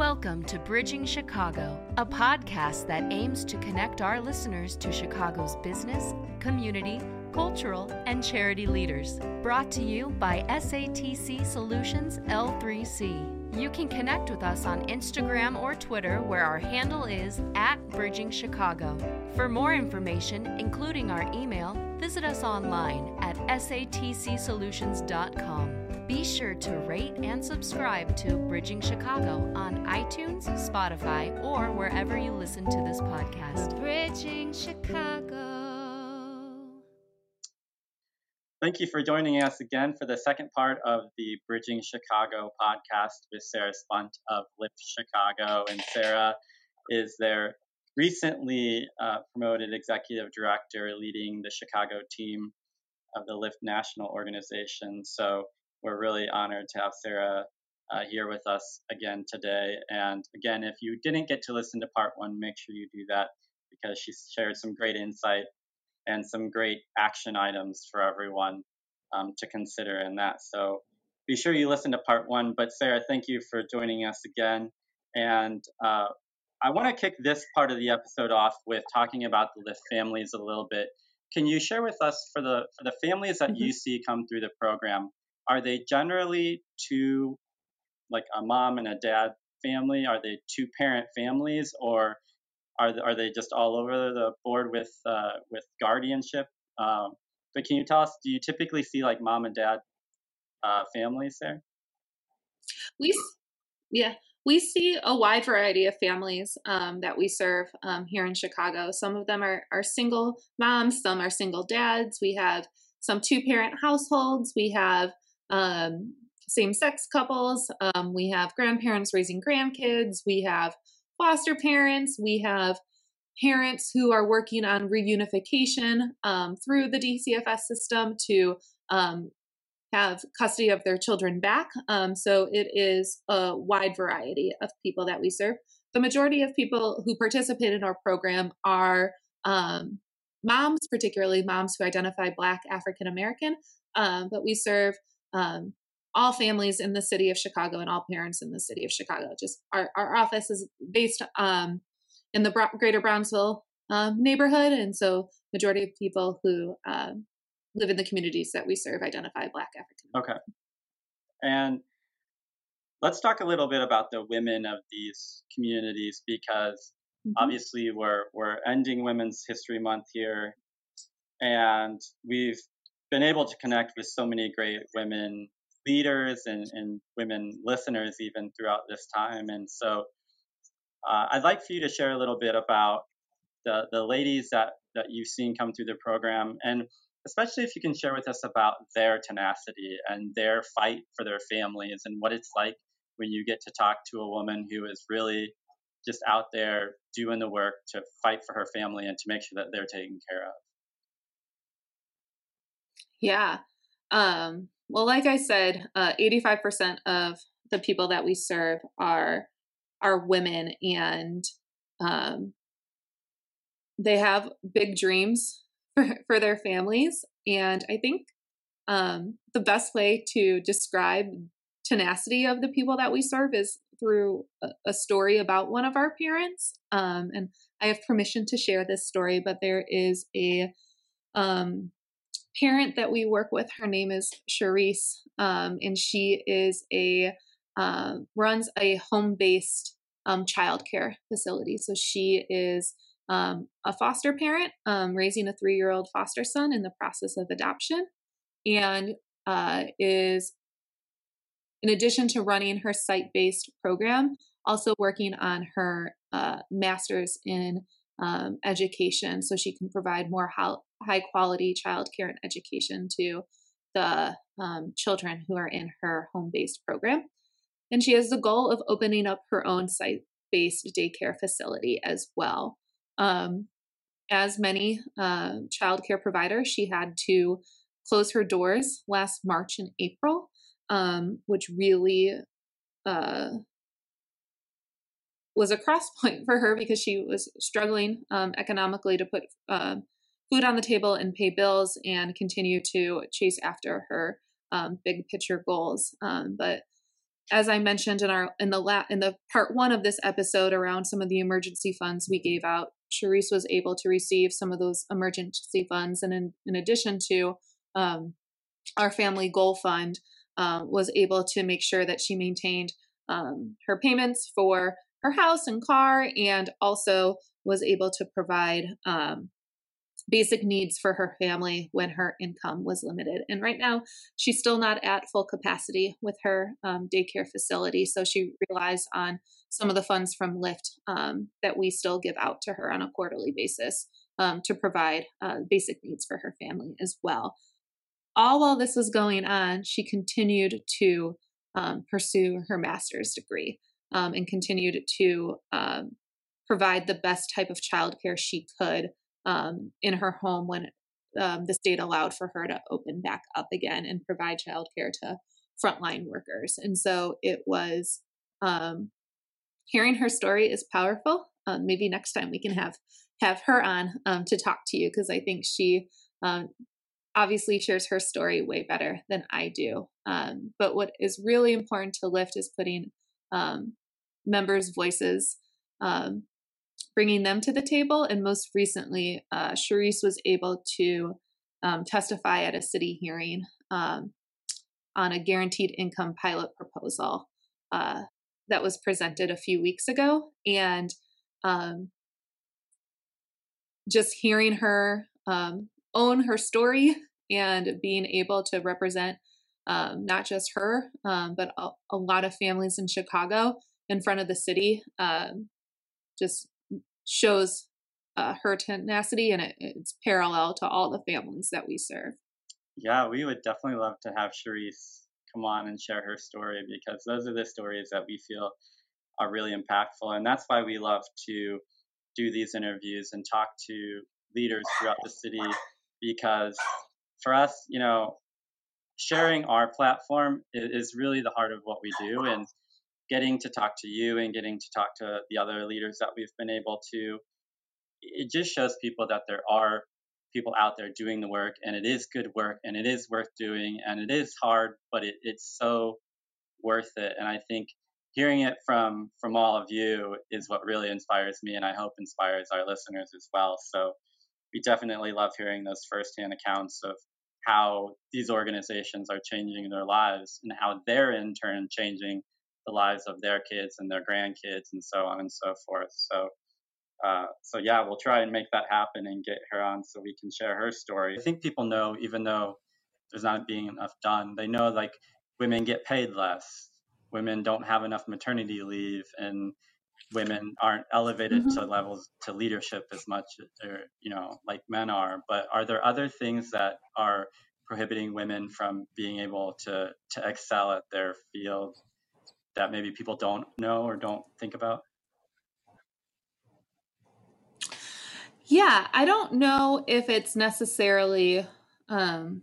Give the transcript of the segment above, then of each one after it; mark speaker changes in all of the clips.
Speaker 1: Welcome to Bridging Chicago, a podcast that aims to connect our listeners to Chicago's business, community, cultural, and charity leaders. Brought to you by SATC Solutions L3C. You can connect with us on Instagram or Twitter, where our handle is at Bridging Chicago. For more information, including our email, visit us online at satcsolutions.com. Be sure to rate and subscribe to Bridging Chicago on iTunes, Spotify, or wherever you listen to this podcast. Bridging Chicago.
Speaker 2: Thank you for joining us again for the second part of the Bridging Chicago podcast with Sarah Spunt of Lift Chicago. And Sarah is their recently uh, promoted executive director leading the Chicago team of the Lift National Organization. So we're really honored to have Sarah uh, here with us again today. And again, if you didn't get to listen to part one, make sure you do that because she shared some great insight and some great action items for everyone um, to consider in that. So be sure you listen to part one. But Sarah, thank you for joining us again. And uh, I want to kick this part of the episode off with talking about the Lift families a little bit. Can you share with us for the for the families that mm-hmm. you see come through the program? Are they generally two, like a mom and a dad family? Are they two parent families, or are are they just all over the board with uh, with guardianship? Um, but can you tell us? Do you typically see like mom and dad uh, families there?
Speaker 3: We, yeah, we see a wide variety of families um, that we serve um, here in Chicago. Some of them are, are single moms, some are single dads. We have some two parent households. We have um, same sex couples. Um, we have grandparents raising grandkids. We have foster parents. We have parents who are working on reunification um, through the DCFS system to um, have custody of their children back. Um, so it is a wide variety of people that we serve. The majority of people who participate in our program are um, moms, particularly moms who identify Black African American, um, but we serve um, all families in the city of Chicago and all parents in the city of Chicago. Just our, our office is based um, in the greater Bronzeville um, neighborhood. And so majority of people who um, live in the communities that we serve identify Black African.
Speaker 2: Okay. And let's talk a little bit about the women of these communities because mm-hmm. obviously we're, we're ending Women's History Month here. And we've been able to connect with so many great women leaders and, and women listeners even throughout this time. And so uh, I'd like for you to share a little bit about the, the ladies that, that you've seen come through the program, and especially if you can share with us about their tenacity and their fight for their families and what it's like when you get to talk to a woman who is really just out there doing the work to fight for her family and to make sure that they're taken care of.
Speaker 3: Yeah. Um, well, like I said, uh, 85% of the people that we serve are are women, and um, they have big dreams for, for their families. And I think um, the best way to describe tenacity of the people that we serve is through a, a story about one of our parents. Um, and I have permission to share this story, but there is a um, parent that we work with, her name is Charisse, um, and she is a uh, runs a home based um, childcare facility. So she is um, a foster parent um, raising a three year old foster son in the process of adoption, and uh, is in addition to running her site based program, also working on her uh, master's in um, education so she can provide more high quality childcare and education to the um, children who are in her home based program. And she has the goal of opening up her own site based daycare facility as well. Um, as many uh, childcare providers, she had to close her doors last March and April, um, which really uh, was a cross point for her because she was struggling um, economically to put uh, food on the table and pay bills and continue to chase after her um, big picture goals. Um, but as I mentioned in our in the la- in the part one of this episode around some of the emergency funds we gave out, Charisse was able to receive some of those emergency funds, and in, in addition to um, our family goal fund, uh, was able to make sure that she maintained um, her payments for her house and car, and also was able to provide um, basic needs for her family when her income was limited. And right now, she's still not at full capacity with her um, daycare facility. So she relies on some of the funds from Lift um, that we still give out to her on a quarterly basis um, to provide uh, basic needs for her family as well. All while this was going on, she continued to um, pursue her master's degree um, and continued to um, provide the best type of childcare she could um, in her home when um, the state allowed for her to open back up again and provide childcare to frontline workers. And so it was um, hearing her story is powerful. Um, maybe next time we can have have her on um, to talk to you because I think she um, obviously shares her story way better than I do. Um, but what is really important to Lift is putting members' voices um, bringing them to the table. And most recently, uh, Charisse was able to um, testify at a city hearing um, on a guaranteed income pilot proposal uh, that was presented a few weeks ago. And um, just hearing her um, own her story and being able to represent um, not just her, um, but a, a, lot of families in Chicago in front of the city just shows uh, her tenacity and it, it's parallel to all the families that we serve.
Speaker 2: Yeah, we would definitely love to have Charisse come on and share her story because those are the stories that we feel are really impactful. And that's why we love to do these interviews and talk to leaders throughout the city because for us, you know, sharing our platform is, really the heart of what we do. And getting to talk to you and getting to talk to the other leaders that we've been able to, it just shows people that there are people out there doing the work and it is good work and it is worth doing and it is hard, but it, it's so worth it. And I think hearing it from from all of you is what really inspires me and I hope inspires our listeners as well. So we definitely love hearing those firsthand accounts of how these organizations are changing their lives and how they're in turn changing the lives of their kids and their grandkids and so on and so forth. So, uh, so yeah, we'll try and make that happen and get her on so we can share her story. I think people know, even though there's not being enough done, they know like women get paid less, women don't have enough maternity leave, and women aren't elevated mm-hmm. to levels to leadership as much or you know like men are but are there other things that are prohibiting women from being able to to excel at their field that maybe people don't know or don't think about?
Speaker 3: Yeah, I don't know if it's necessarily um,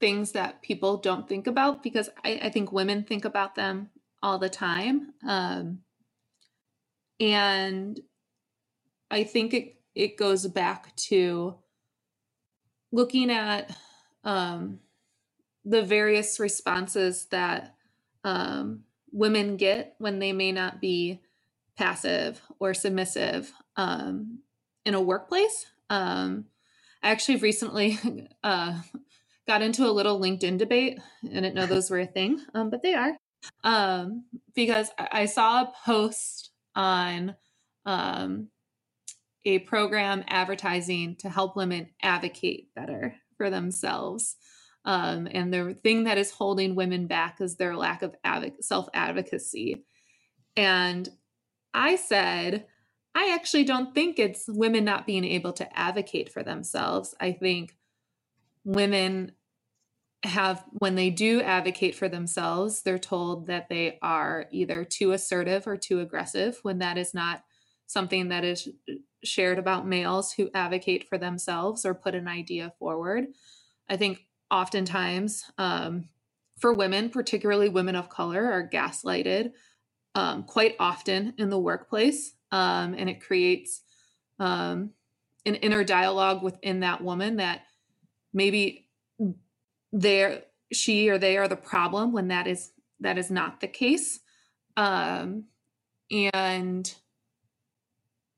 Speaker 3: things that people don't think about because I, I, think women think about them all the time. Um, and I think it, it goes back to looking at um, the various responses that um, women get when they may not be passive or submissive um, in a workplace. Um, I actually recently uh, got into a little LinkedIn debate. I didn't know those were a thing, um, but they are. Um, because I saw a post on um, a program advertising to help women advocate better for themselves. Um, and the thing that is holding women back is their lack of self advocacy. And I said, I actually don't think it's women not being able to advocate for themselves. I think women have, when they do advocate for themselves, they're told that they are either too assertive or too aggressive when that is not something that is shared about males who advocate for themselves or put an idea forward. I think oftentimes um, for women, particularly women of color, are gaslighted um, quite often in the workplace. Um, and it creates um, an inner dialogue within that woman that maybe they're she or they are the problem when that is that is not the case. Um, and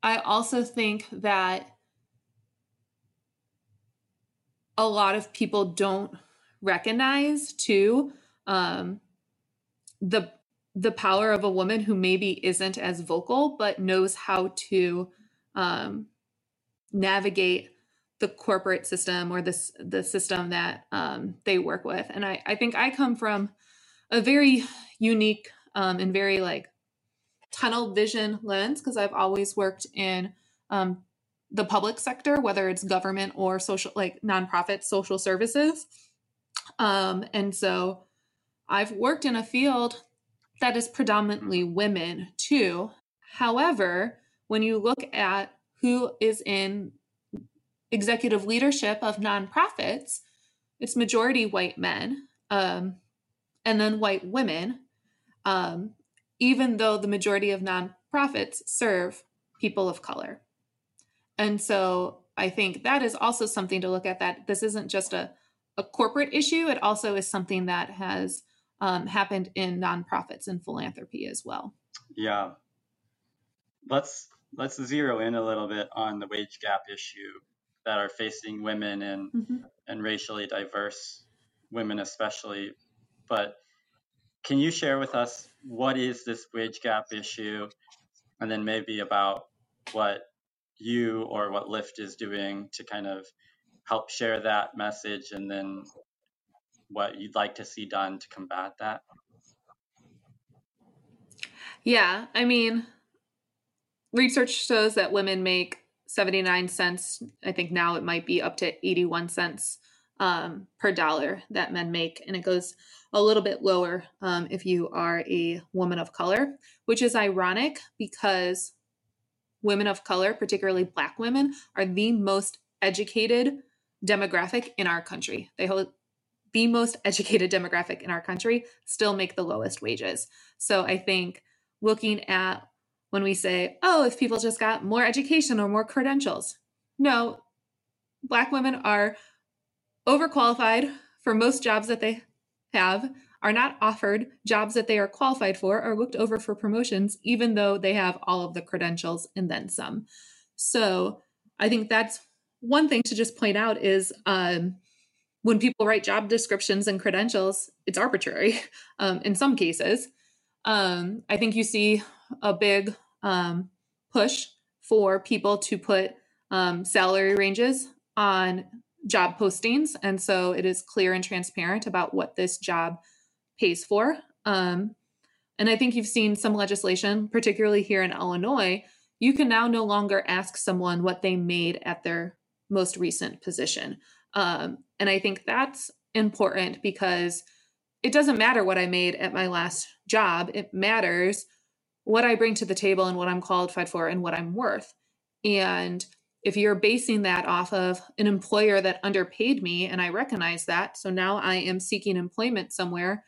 Speaker 3: I also think that a lot of people don't recognize too um, the the power of a woman who maybe isn't as vocal but knows how to um, navigate the corporate system or this the system that um, they work with. And I, I think i come from a very unique um, and very like tunnel vision lens because i've always worked in um, the public sector whether it's government or social like nonprofit social services. Um, and so i've worked in a field that is predominantly women too. However when you look at who is in executive leadership of nonprofits, it's majority white men um, and then white women, um, even though the majority of nonprofits serve people of color. And so I think that is also something to look at that this isn't just a, a corporate issue, it also is something that has um, happened in nonprofits and philanthropy as well.
Speaker 2: Yeah. Let's let's zero in a little bit on the wage gap issue that are facing women and mm-hmm. and racially diverse women especially but can you share with us what is this wage gap issue and then maybe about what you or what Lift is doing to kind of help share that message and then what you'd like to see done to combat that
Speaker 3: yeah i mean research shows that women make 79 cents. I think now it might be up to 81 cents um, per dollar that men make. And it goes a little bit lower um, if you are a woman of color, which is ironic because women of color, particularly Black women, are the most educated demographic in our country. They hold the most educated demographic in our country, still make the lowest wages. So I think looking at when we say, oh, if people just got more education or more credentials. No, Black women are overqualified for most jobs that they have, are not offered jobs that they are qualified for, or looked over for promotions, even though they have all of the credentials and then some. So I think that's one thing to just point out is um, when people write job descriptions and credentials, it's arbitrary um, in some cases. Um, I think you see a big um, push for people to put um, salary ranges on job postings. And so it is clear and transparent about what this job pays for. Um, and I think you've seen some legislation, particularly here in Illinois, you can now no longer ask someone what they made at their most recent position. Um, and I think that's important because it doesn't matter what I made at my last job. It matters what I bring to the table and what I'm qualified for and what I'm worth. And if you're basing that off of an employer that underpaid me and I recognize that, so now I am seeking employment somewhere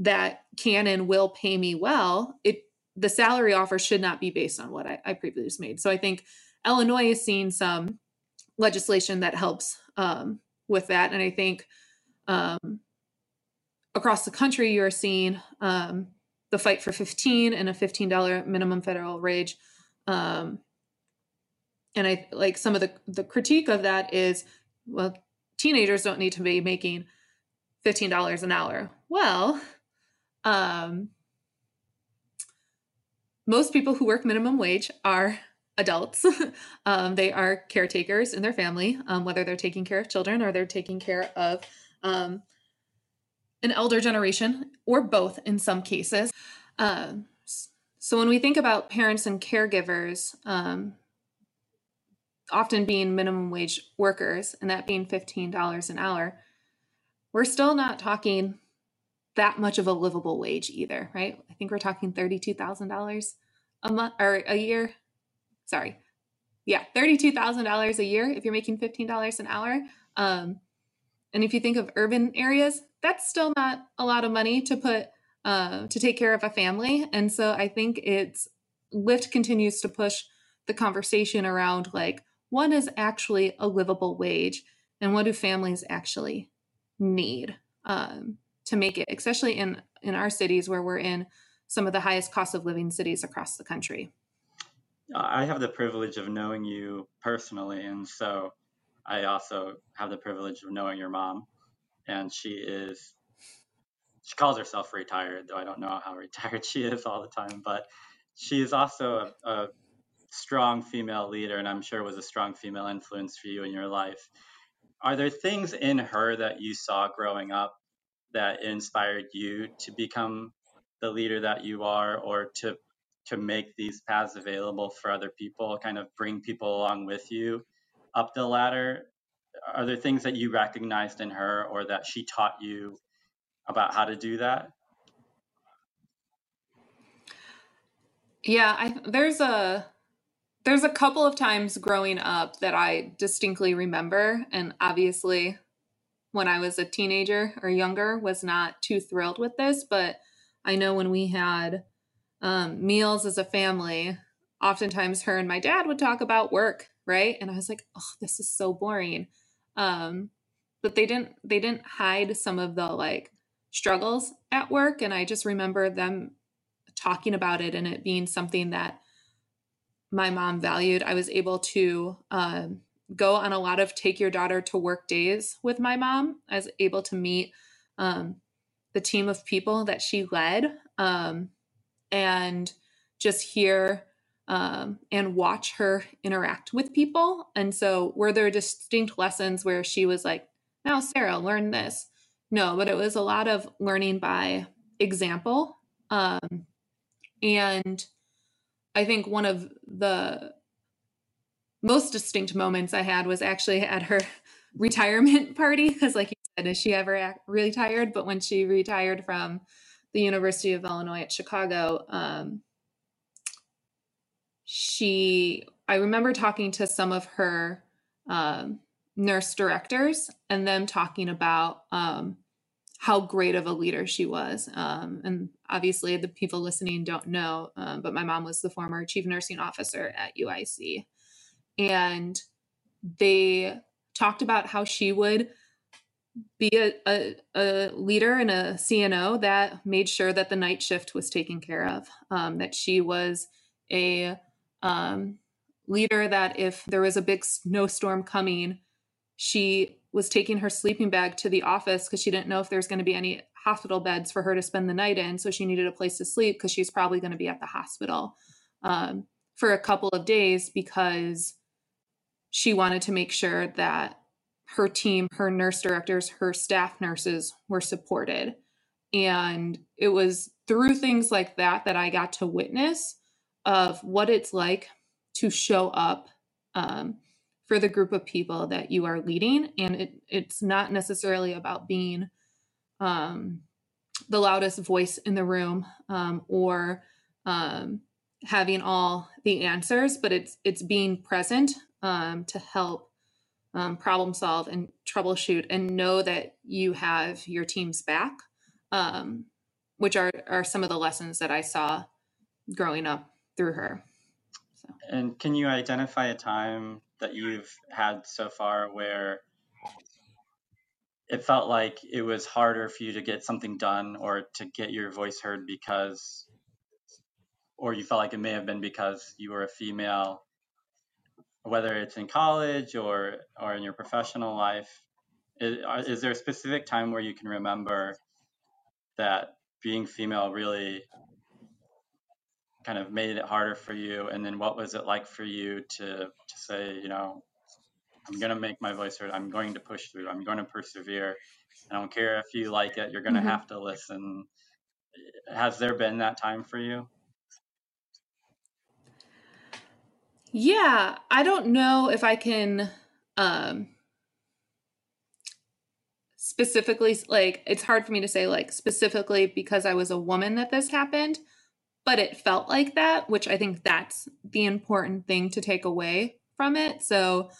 Speaker 3: that can and will pay me well, it the salary offer should not be based on what I, I previously made. So I think Illinois is seeing some legislation that helps um, with that, and I think um, across the country you're seeing um, the fight for 15 and a $15 minimum federal wage. Um, and i like some of the the critique of that is well teenagers don't need to be making $15 an hour. Well um, most people who work minimum wage are adults um, they are caretakers in their family um, whether they're taking care of children or they're taking care of um, an elder generation, or both in some cases. Um, so when we think about parents and caregivers, um, often being minimum wage workers, and that being $15 an hour, we're still not talking that much of a livable wage either, right? I think we're talking $32,000 a month or a year. Sorry. Yeah, $32,000 a year if you're making $15 an hour. Um, and if you think of urban areas, that's still not a lot of money to put uh, to take care of a family. And so I think it's Lift continues to push the conversation around like what is actually a livable wage and what do families actually need um, to make it, especially in in our cities where we're in some of the highest cost of living cities across the country.
Speaker 2: I have the privilege of knowing you personally, and so I also have the privilege of knowing your mom, and she is she calls herself retired, though I don't know how retired she is all the time, but she is also a, a strong female leader, and I'm sure was a strong female influence for you in your life. Are there things in her that you saw growing up that inspired you to become the leader that you are, or to to make these paths available for other people, kind of bring people along with you up the ladder? Are there things that you recognized in her, or that she taught you about how to do that?
Speaker 3: Yeah, I, there's a there's a couple of times growing up that I distinctly remember, and obviously, when I was a teenager or younger, was not too thrilled with this. But I know when we had um, meals as a family, oftentimes her and my dad would talk about work, right? And I was like, oh, this is so boring. Um, but they didn't they didn't hide some of the like struggles at work, and I just remember them talking about it and it being something that my mom valued. I was able to um, go on a lot of take your daughter to work days with my mom. I was able to meet um, the team of people that she led um, and just hear um, and watch her interact with people. And so, were there distinct lessons where she was like, now, Sarah, learn this? No, but it was a lot of learning by example. Um, and I think one of the most distinct moments I had was actually at her retirement party because, like you said, is she ever retired? But when she retired from the University of Illinois at Chicago, um, she I remember talking to some of her um, nurse directors and them talking about um, how great of a leader she was. Um, and obviously, the people listening don't know, um, but my mom was the former chief nursing officer at UIC. And they talked about how she would be a, a, a, leader and a CNO that made sure that the night shift was taken care of, um, that she was a um, leader that if there was a big snowstorm coming, she was taking her sleeping bag to the office because she didn't know if there's going to be any hospital beds for her to spend the night in. So she needed a place to sleep because she's probably going to be at the hospital um, for a couple of days because she wanted to make sure that her team, her nurse directors, her staff nurses were supported. And it was through things like that that I got to witness of what it's like to show up um, for the group of people that you are leading. And it, it's not necessarily about being um, the loudest voice in the room um, or um, having all the answers, but it's it's being present um, to help um, problem solve and troubleshoot and know that you have your team's back, um, which are are some of the lessons that I saw growing up through her.
Speaker 2: So. And can you identify a time that you've had so far where it felt like it was harder for you to get something done or to get your voice heard because or you felt like it may have been because you were a female whether it's in college or or in your professional life is, is there a specific time where you can remember that being female really kind of made it harder for you? And then what was it like for you to to say you know i'm going to make my voice heard. I'm going to push through. I'm going to persevere. I don't care if you like it. You're going to mm-hmm. have to listen. Has there been that time for you
Speaker 3: yeah i don't know if i can um specifically like it's hard for me to say like specifically because i was a woman that this happened but it felt like that, which I think that's the important thing to take away from it. So,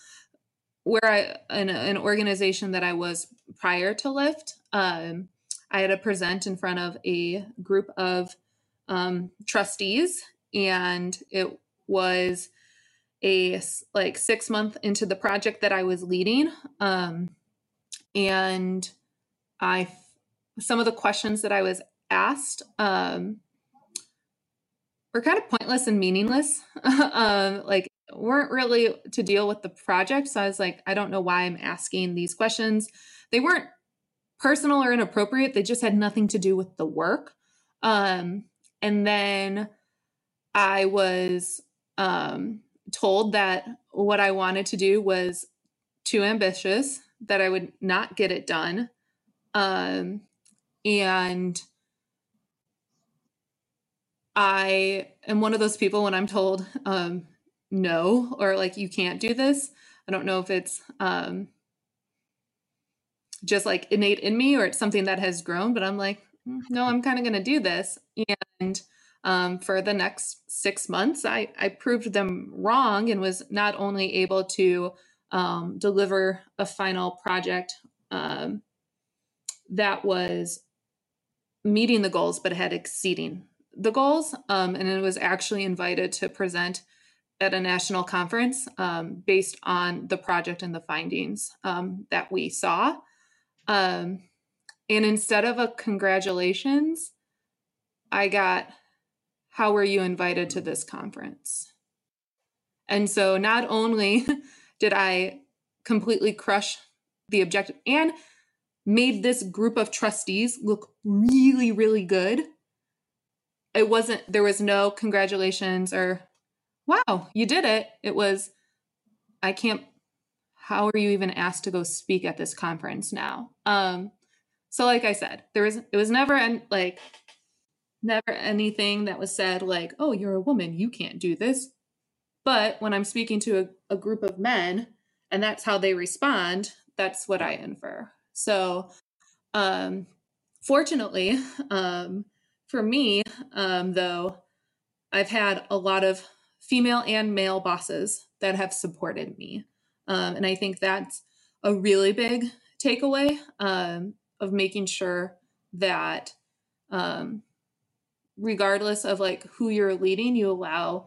Speaker 3: where I in an organization that I was prior to Lift, um, I had to present in front of a group of um, trustees, and it was a like six month into the project that I was leading, um, and I some of the questions that I was asked um, were kind of pointless and meaningless. um, like weren't really to deal with the project. So I was like, I don't know why I'm asking these questions. They weren't personal or inappropriate. They just had nothing to do with the work. Um, and then I was um, told that what I wanted to do was too ambitious, that I would not get it done. Um, and I am one of those people when I'm told um, no or like you can't do this. I don't know if it's um, just like innate in me or it's something that has grown, but I'm like, mm, no, I'm kind of going to do this. And um, for the next six months, I, I proved them wrong and was not only able to um, deliver a final project um, that was meeting the goals, but had exceeding the goals. Um, and it was actually invited to present at a national conference um, based on the project and the findings um, that we saw. and instead of a congratulations, I got how were you invited to this conference? And so not only did I completely crush the objective and made this group of trustees look really, really good. It wasn't, there was no congratulations or, wow, you did it. It was, I can't, how are you even asked to go speak at this conference now? Um, so like I said, there was, it was never, and like, never anything that was said like, oh, you're a woman, you can't do this. But when I'm speaking to a, a group of men and that's how they respond, that's what I infer. So, um, fortunately, um, for me, um, though, I've had a lot of female and male bosses that have supported me. Um, and I think that's a really big takeaway um, of making sure that um, regardless of like who you're leading, you allow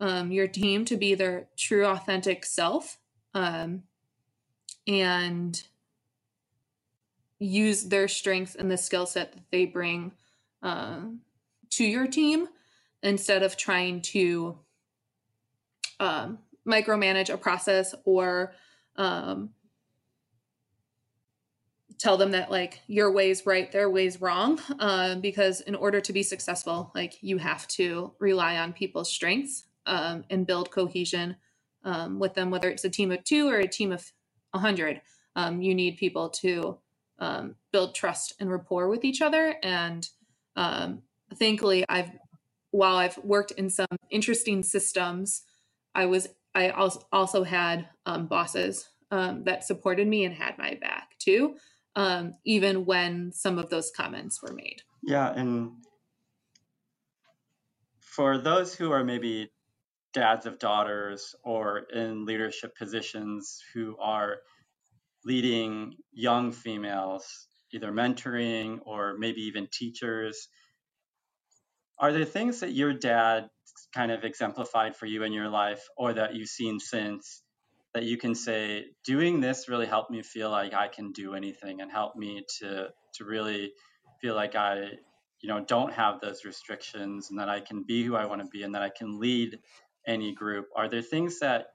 Speaker 3: um, your team to be their true, authentic self um, and use their strengths and the skill set that they bring um, to your team instead of trying to um, micromanage a process or um, tell them that like your way's right their way's wrong um, because in order to be successful like you have to rely on people's strengths um, and build cohesion um, with them whether it's a team of two or a team of a 100 um, you need people to um, build trust and rapport with each other and um, thankfully i've while i've worked in some interesting systems i was i also also had bosses that supported me and had my back too um, even when some of those comments were made.
Speaker 2: Yeah, and for those who are maybe dads of daughters or in leadership positions who are leading young females, either mentoring or maybe even teachers, are there things that your dad kind of exemplified for you in your life or that you've seen since that you can say doing this really helped me feel like I can do anything and help me to to really feel like I you know don't have those restrictions and that I can be who I want to be and that I can lead any group are there things that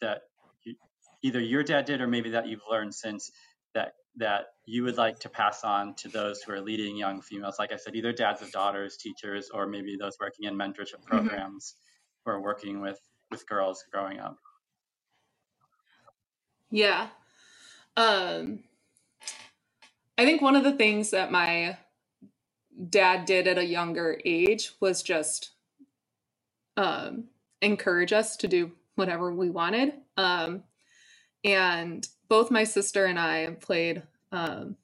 Speaker 2: that you, either your dad did or maybe that you've learned since that that you would like to pass on to those who are leading young females like I said either dads of daughters teachers or maybe those working in mentorship mm-hmm. programs mm-hmm. who are working with with girls growing up
Speaker 3: yeah. Um I think one of the things that my dad did at a younger age was just um encourage us to do whatever we wanted. Um and both my sister and I played um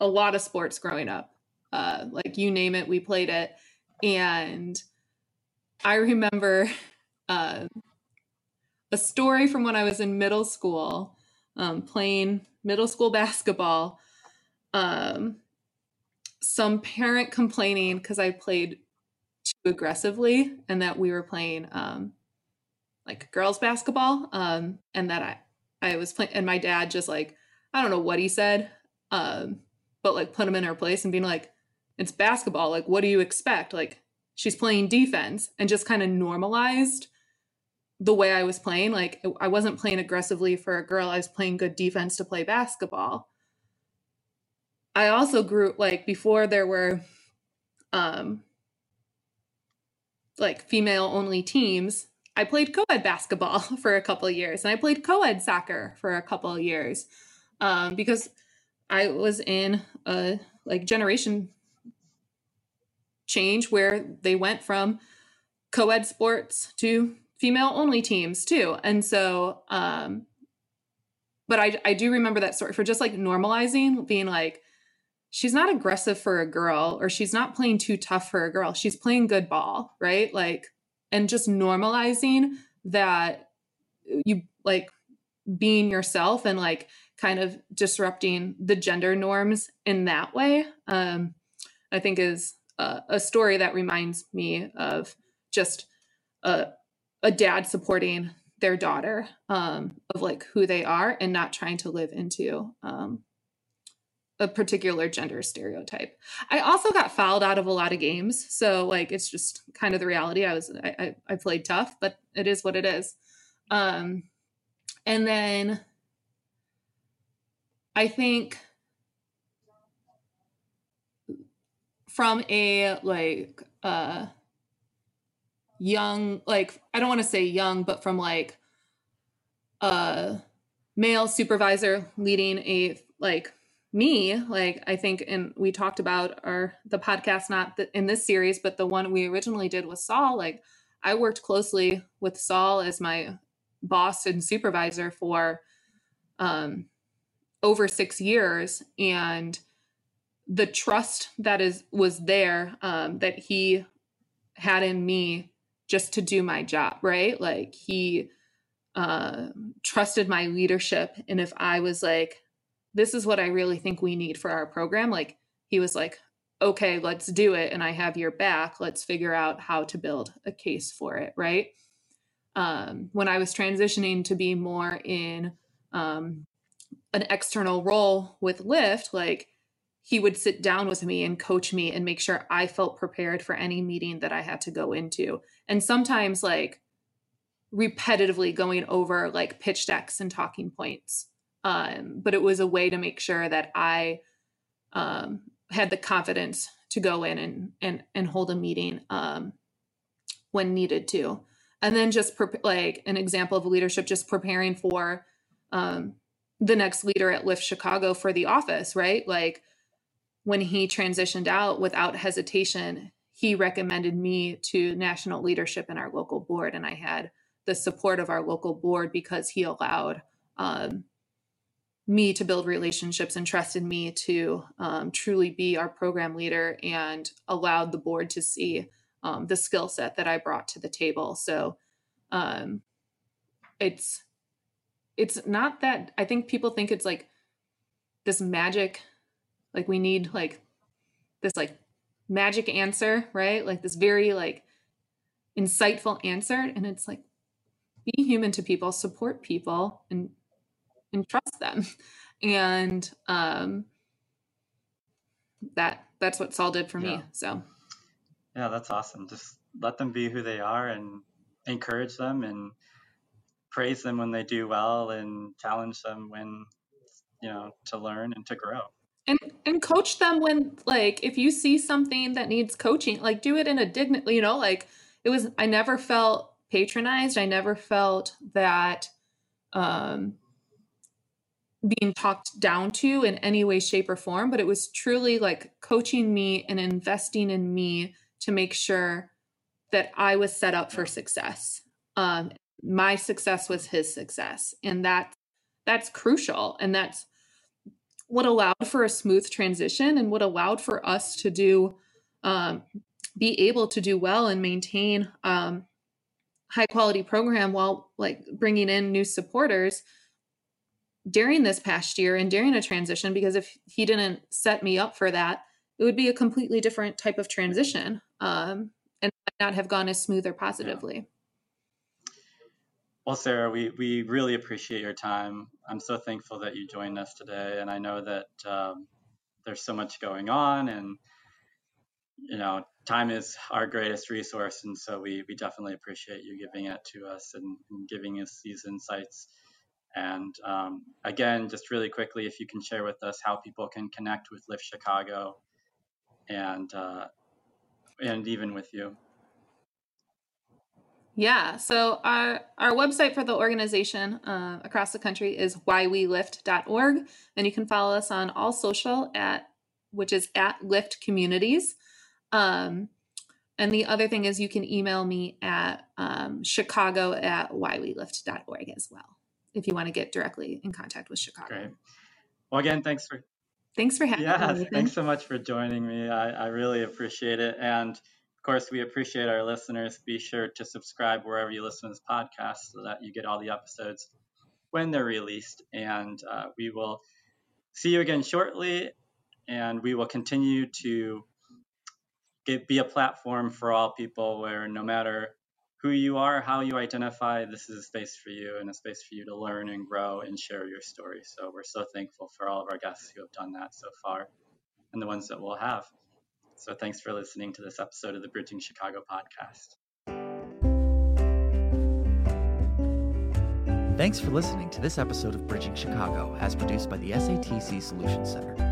Speaker 3: a lot of sports growing up. Uh like you name it, we played it. And I remember uh, a story from when I was in middle school, um, playing middle school basketball. Um, some parent complaining because I played too aggressively and that we were playing um, like girls basketball um, and that I I was playing and my dad just like I don't know what he said um, but like put him in her place and being like it's basketball. Like, what do you expect? Like, she's playing defense and just kind of normalized the way I was playing. Like, I wasn't playing aggressively for a girl, I was playing good defense to play basketball. I also grew like before there were um like female only teams. I played co-ed basketball for a couple years and I played co-ed soccer for a couple years. Um because I was in a like generation change where they went from co-ed sports to female only teams too. And so um but I I do remember that story for just like normalizing being like she's not aggressive for a girl or she's not playing too tough for a girl. She's playing good ball, right? Like and just normalizing that you like being yourself and like kind of disrupting the gender norms in that way um, i think is a, a, story that reminds me of just a, a dad supporting their daughter um, of like who they are and not trying to live into um, a particular gender stereotype. I also got fouled out of a lot of games so like it's just kind of the reality. I was i, I, I played tough but it is what it is. Um, and then I think from a like uh young like I don't want to say young but from like a male supervisor leading a like me like I think and we talked about our the podcast not the, in this series but the one we originally did with Saul like I worked closely with Saul as my boss and supervisor for um over six years and the trust that is was there um, that he had in me just to do my job right? Like he uh, trusted my leadership and if i was like this is what i really think we need for our program like he was like okay let's do it and i have your back. Let's figure out how to build a case for it right? Um, when i was transitioning to be more in um, an external role with Lift, like he would sit down with me and coach me and make sure I felt prepared for any meeting that I had to go into. And sometimes like repetitively going over like pitch decks and talking points. Um, but it was a way to make sure that I um, had the confidence to go in and and and hold a meeting um, when needed to. And then just pre- like an example of leadership, just preparing for um, the next leader at Lift Chicago for the office, right? Like when he transitioned out without hesitation, he recommended me to national leadership in our local board. And I had the support of our local board because he allowed um, me to build relationships and trusted me to um, truly be our program leader and allowed the board to see um, the skill set that I brought to the table. So um, it's it's not that I think people think it's like this magic like we need like this like magic answer, right? Like this very like insightful answer and it's like be human to people, support people and and trust them. And um that that's what Saul did for yeah. me. So
Speaker 2: Yeah, that's awesome. Just let them be who they are and encourage them and praise them when they do well and challenge them when you know to learn and to grow
Speaker 3: and and coach them when like if you see something that needs coaching like do it in a dignity you know like it was i never felt patronized. I never felt that um being talked down to in any way shape or form but it was truly like coaching me and investing in me to make sure that i was set up for success. Um my success was his success and that that's crucial and that's what allowed for a smooth transition and what allowed for us to do um, be able to do well and maintain um, high quality program while like bringing in new supporters during this past year and during a transition because if he didn't set me up for that it would be a completely different type of transition um, and not have gone as smooth or positively yeah.
Speaker 2: Well, Sarah, we, we really appreciate your time. I'm so thankful that you joined us today. And I know that um, there's so much going on and you know, time is our greatest resource, and so we we definitely appreciate you giving it to us and, and giving us these insights. And um, again, just really quickly, if you can share with us how people can connect with Lift Chicago, and uh, and even with you.
Speaker 3: Yeah. So our our website for the organization uh, across the country is whywelift.org, and you can follow us on all social at which is at Lift Communities. Um, and the other thing is you can email me at um, chicago at whywelift.org as well if you want to get directly in contact with Chicago.
Speaker 2: Great. Well, again, thanks for
Speaker 3: thanks for having
Speaker 2: yeah,
Speaker 3: me. Yeah,
Speaker 2: thanks so much for joining me. I, I really appreciate it, and of course, we appreciate our listeners. Be sure to subscribe wherever you listen to this podcast so that you get all the episodes when they're released. And uh, we will see you again shortly, and we will continue to get, be a platform for all people where no matter who you are, how you identify, this is a space for you and a space for you to learn and grow and share your story. So we're so thankful for all of our guests who have done that so far and the ones that we'll have. So thanks for listening to this episode of the Bridging Chicago podcast.
Speaker 4: Thanks for listening to this episode of Bridging Chicago, as produced by the SATC Solutions Center.